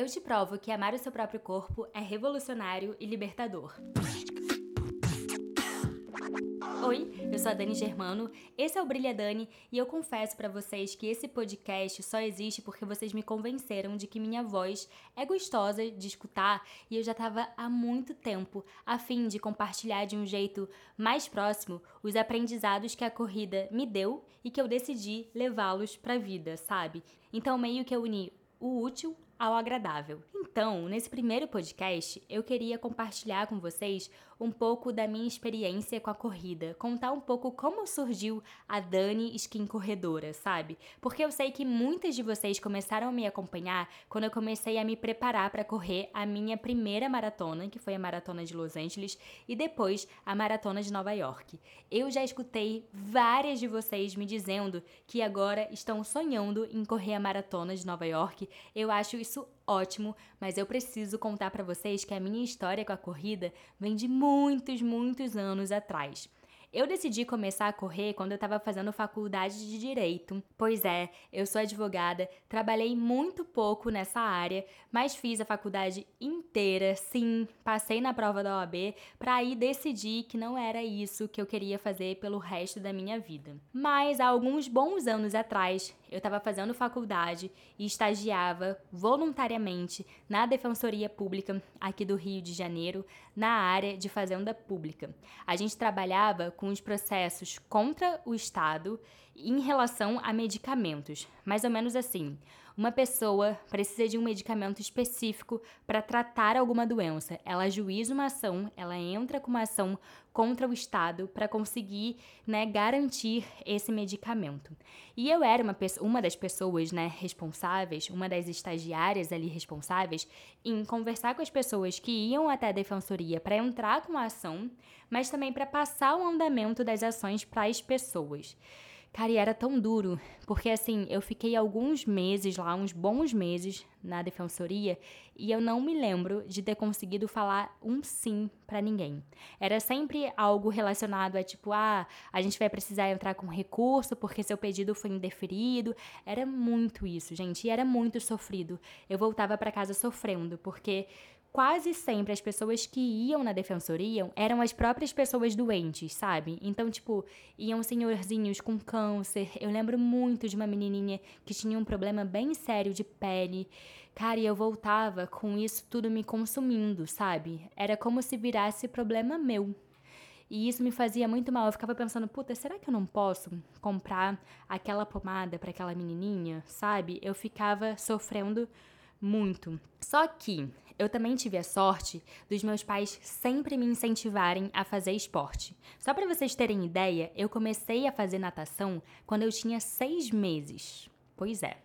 Eu te provo que amar o seu próprio corpo é revolucionário e libertador. Oi, eu sou a Dani Germano, esse é o Brilha Dani e eu confesso para vocês que esse podcast só existe porque vocês me convenceram de que minha voz é gostosa de escutar e eu já estava há muito tempo a fim de compartilhar de um jeito mais próximo os aprendizados que a corrida me deu e que eu decidi levá-los para a vida, sabe? Então meio que eu uni o útil ao agradável. Então, nesse primeiro podcast, eu queria compartilhar com vocês um pouco da minha experiência com a corrida, contar um pouco como surgiu a Dani Skin Corredora, sabe? Porque eu sei que muitas de vocês começaram a me acompanhar quando eu comecei a me preparar para correr a minha primeira maratona, que foi a maratona de Los Angeles, e depois a maratona de Nova York. Eu já escutei várias de vocês me dizendo que agora estão sonhando em correr a maratona de Nova York. Eu acho isso ótimo, mas eu preciso contar para vocês que a minha história com a corrida vem de muitos, muitos anos atrás. Eu decidi começar a correr quando eu estava fazendo faculdade de direito. Pois é, eu sou advogada, trabalhei muito pouco nessa área, mas fiz a faculdade inteira, sim, passei na prova da OAB para aí decidir que não era isso que eu queria fazer pelo resto da minha vida. Mas há alguns bons anos atrás, eu estava fazendo faculdade e estagiava voluntariamente na Defensoria Pública aqui do Rio de Janeiro, na área de fazenda pública. A gente trabalhava com os processos contra o Estado em relação a medicamentos. Mais ou menos assim. Uma pessoa precisa de um medicamento específico para tratar alguma doença. Ela ajuiza uma ação, ela entra com uma ação contra o Estado para conseguir né, garantir esse medicamento. E eu era uma, uma das pessoas né, responsáveis, uma das estagiárias ali responsáveis, em conversar com as pessoas que iam até a defensoria para entrar com a ação, mas também para passar o andamento das ações para as pessoas. Cara, e era tão duro, porque assim, eu fiquei alguns meses lá, uns bons meses na defensoria, e eu não me lembro de ter conseguido falar um sim para ninguém. Era sempre algo relacionado a tipo, ah, a gente vai precisar entrar com recurso porque seu pedido foi indeferido. Era muito isso, gente, e era muito sofrido. Eu voltava para casa sofrendo, porque quase sempre as pessoas que iam na defensoria eram as próprias pessoas doentes, sabe? Então, tipo, iam senhorzinhos com câncer. Eu lembro muito de uma menininha que tinha um problema bem sério de pele. Cara, e eu voltava com isso tudo me consumindo, sabe? Era como se virasse problema meu. E isso me fazia muito mal. Eu ficava pensando, puta, será que eu não posso comprar aquela pomada para aquela menininha, sabe? Eu ficava sofrendo muito. Só que eu também tive a sorte dos meus pais sempre me incentivarem a fazer esporte. Só para vocês terem ideia, eu comecei a fazer natação quando eu tinha seis meses. Pois é.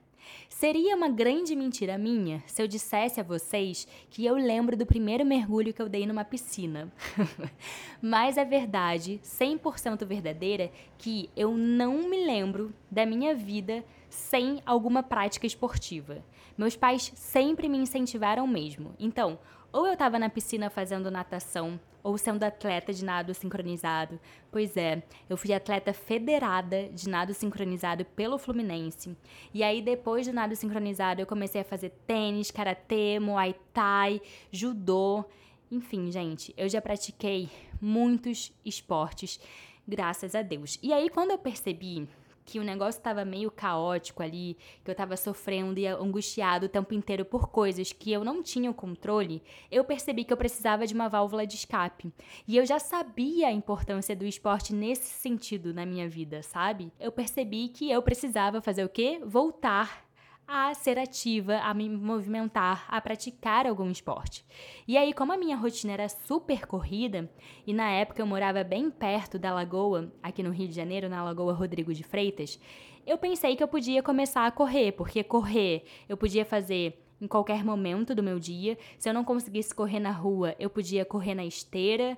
Seria uma grande mentira minha se eu dissesse a vocês que eu lembro do primeiro mergulho que eu dei numa piscina. Mas é verdade, 100% verdadeira, que eu não me lembro da minha vida sem alguma prática esportiva. Meus pais sempre me incentivaram mesmo. Então, ou eu estava na piscina fazendo natação, ou sendo atleta de nado sincronizado. Pois é, eu fui atleta federada de nado sincronizado pelo Fluminense. E aí, depois do nado sincronizado, eu comecei a fazer tênis, karatê, muay thai, judô. Enfim, gente, eu já pratiquei muitos esportes, graças a Deus. E aí, quando eu percebi que o negócio estava meio caótico ali, que eu estava sofrendo e angustiado o tempo inteiro por coisas que eu não tinha o controle, eu percebi que eu precisava de uma válvula de escape. E eu já sabia a importância do esporte nesse sentido na minha vida, sabe? Eu percebi que eu precisava fazer o quê? Voltar a ser ativa, a me movimentar, a praticar algum esporte. E aí, como a minha rotina era super corrida, e na época eu morava bem perto da lagoa, aqui no Rio de Janeiro, na Lagoa Rodrigo de Freitas, eu pensei que eu podia começar a correr, porque correr eu podia fazer em qualquer momento do meu dia. Se eu não conseguisse correr na rua, eu podia correr na esteira.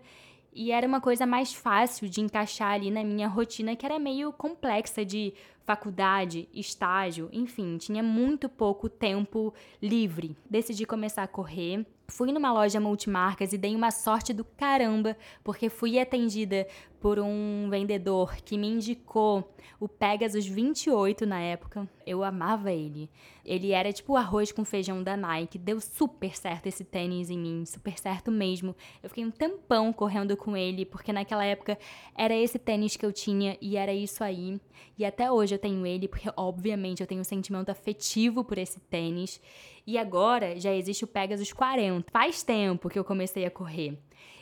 E era uma coisa mais fácil de encaixar ali na minha rotina, que era meio complexa de faculdade, estágio, enfim, tinha muito pouco tempo livre. Decidi começar a correr Fui numa loja multimarcas e dei uma sorte do caramba, porque fui atendida por um vendedor que me indicou o Pegasus 28 na época. Eu amava ele. Ele era tipo o arroz com feijão da Nike. Deu super certo esse tênis em mim, super certo mesmo. Eu fiquei um tempão correndo com ele, porque naquela época era esse tênis que eu tinha e era isso aí. E até hoje eu tenho ele, porque obviamente eu tenho um sentimento afetivo por esse tênis. E agora já existe o Pegasus 40. Faz tempo que eu comecei a correr.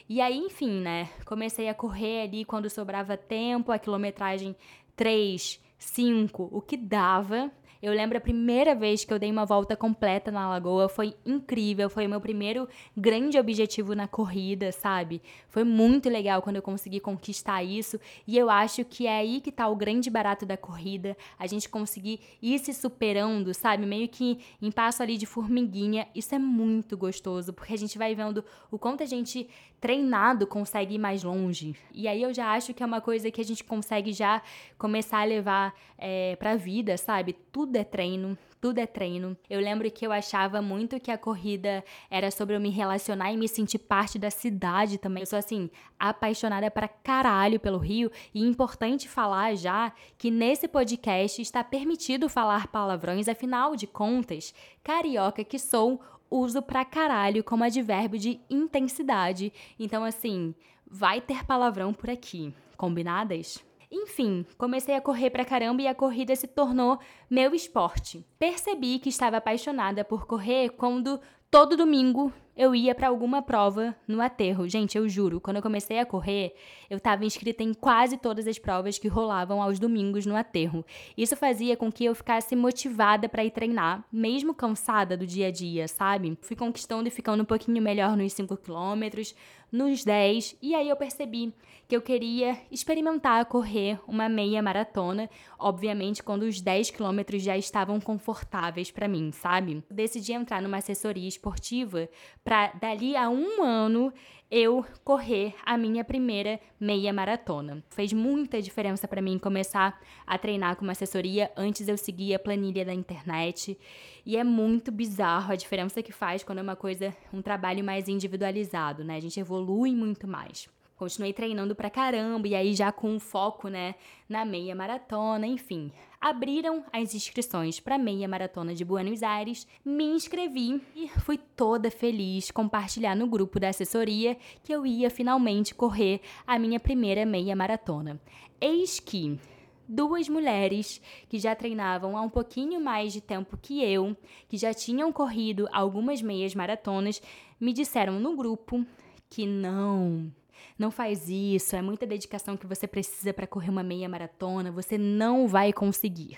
E aí, enfim, né? Comecei a correr ali quando sobrava tempo, a quilometragem 3, 5, o que dava. Eu lembro a primeira vez que eu dei uma volta completa na lagoa, foi incrível, foi o meu primeiro grande objetivo na corrida, sabe? Foi muito legal quando eu consegui conquistar isso, e eu acho que é aí que tá o grande barato da corrida, a gente conseguir ir se superando, sabe? Meio que em passo ali de formiguinha, isso é muito gostoso, porque a gente vai vendo o quanto a gente treinado consegue ir mais longe. E aí eu já acho que é uma coisa que a gente consegue já começar a levar é, pra vida, sabe? Tudo é treino, tudo é treino. Eu lembro que eu achava muito que a corrida era sobre eu me relacionar e me sentir parte da cidade também. Eu sou assim, apaixonada pra caralho pelo Rio e importante falar já que nesse podcast está permitido falar palavrões, afinal de contas, carioca que sou, uso pra caralho como advérbio de intensidade. Então, assim, vai ter palavrão por aqui. Combinadas? Enfim, comecei a correr pra caramba e a corrida se tornou meu esporte. Percebi que estava apaixonada por correr quando todo domingo eu ia para alguma prova no aterro. Gente, eu juro, quando eu comecei a correr, eu estava inscrita em quase todas as provas que rolavam aos domingos no aterro. Isso fazia com que eu ficasse motivada para ir treinar, mesmo cansada do dia a dia, sabe? Fui conquistando e ficando um pouquinho melhor nos 5 quilômetros, nos 10, e aí eu percebi que eu queria experimentar correr uma meia maratona, obviamente quando os 10 quilômetros já estavam confortáveis para mim, sabe? Decidi entrar numa assessoria esportiva para dali a um ano eu correr a minha primeira meia maratona. Fez muita diferença para mim começar a treinar com uma assessoria. Antes eu seguia a planilha da internet e é muito bizarro a diferença que faz quando é uma coisa, um trabalho mais individualizado, né? A gente evolui muito mais. Continuei treinando pra caramba e aí já com foco, né, na meia maratona, enfim. Abriram as inscrições para meia maratona de Buenos Aires, me inscrevi e fui toda feliz compartilhar no grupo da assessoria que eu ia finalmente correr a minha primeira meia maratona. Eis que duas mulheres que já treinavam há um pouquinho mais de tempo que eu, que já tinham corrido algumas meias maratonas, me disseram no grupo que não, não faz isso, é muita dedicação que você precisa para correr uma meia maratona, você não vai conseguir.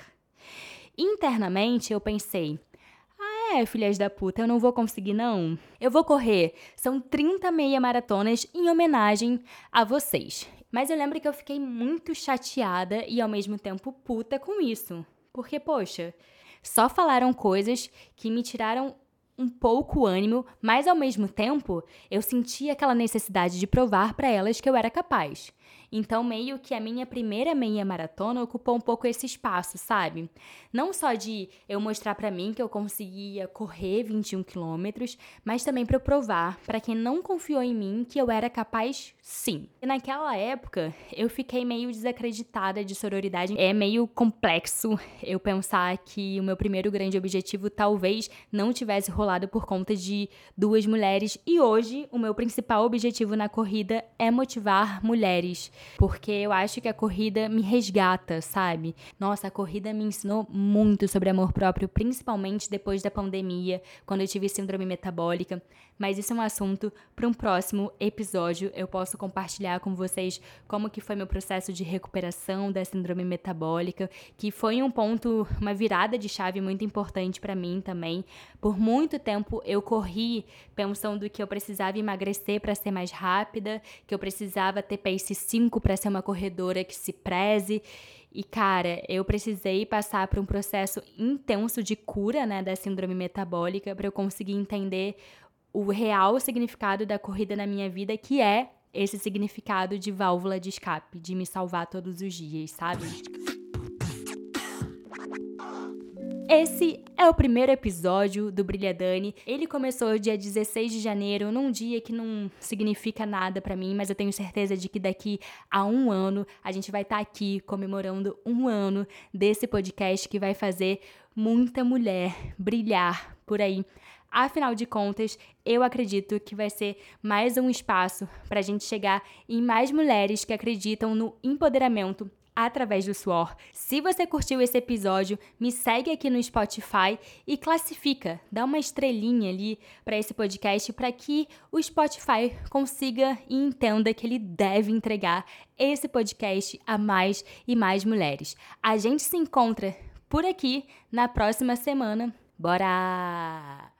Internamente eu pensei: ah, é, filhas da puta, eu não vou conseguir não. Eu vou correr. São 30 meia maratonas em homenagem a vocês. Mas eu lembro que eu fiquei muito chateada e ao mesmo tempo puta com isso. Porque, poxa, só falaram coisas que me tiraram um pouco ânimo, mas ao mesmo tempo eu sentia aquela necessidade de provar para elas que eu era capaz. Então, meio que a minha primeira meia maratona ocupou um pouco esse espaço, sabe? Não só de eu mostrar para mim que eu conseguia correr 21 quilômetros, mas também para eu provar para quem não confiou em mim que eu era capaz sim. E naquela época, eu fiquei meio desacreditada de sororidade. É meio complexo eu pensar que o meu primeiro grande objetivo talvez não tivesse rolado por conta de duas mulheres e hoje o meu principal objetivo na corrida é motivar mulheres porque eu acho que a corrida me resgata, sabe? Nossa, a corrida me ensinou muito sobre amor próprio, principalmente depois da pandemia, quando eu tive síndrome metabólica. Mas isso é um assunto para um próximo episódio. Eu posso compartilhar com vocês como que foi meu processo de recuperação da síndrome metabólica, que foi um ponto, uma virada de chave muito importante para mim também. Por muito tempo eu corri pensando que eu precisava emagrecer para ser mais rápida, que eu precisava ter pace 5 5 para ser uma corredora que se preze. E, cara, eu precisei passar por um processo intenso de cura, né, da síndrome metabólica para eu conseguir entender o real significado da corrida na minha vida, que é esse significado de válvula de escape, de me salvar todos os dias, sabe? Esse é o primeiro episódio do Brilha Dani. Ele começou dia 16 de janeiro, num dia que não significa nada para mim, mas eu tenho certeza de que daqui a um ano a gente vai estar tá aqui comemorando um ano desse podcast que vai fazer muita mulher brilhar por aí. Afinal de contas, eu acredito que vai ser mais um espaço para a gente chegar em mais mulheres que acreditam no empoderamento através do suor. Se você curtiu esse episódio, me segue aqui no Spotify e classifica, dá uma estrelinha ali para esse podcast para que o Spotify consiga e entenda que ele deve entregar esse podcast a mais e mais mulheres. A gente se encontra por aqui na próxima semana. Bora!